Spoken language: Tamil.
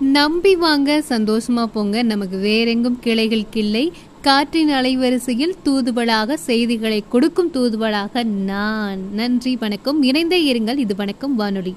நம்பி வாங்க சந்தோஷமா போங்க. நமக்கு வேறெங்கும் கிளைகள் கிள்ளை காற்றின் அலைவரிசையில் தூதுவளாக செய்திகளை கொடுக்கும் தூதுவளாக நான். நன்றி வணக்கம். இணைந்தே இருங்கள். இது வணக்கம் வானொலி.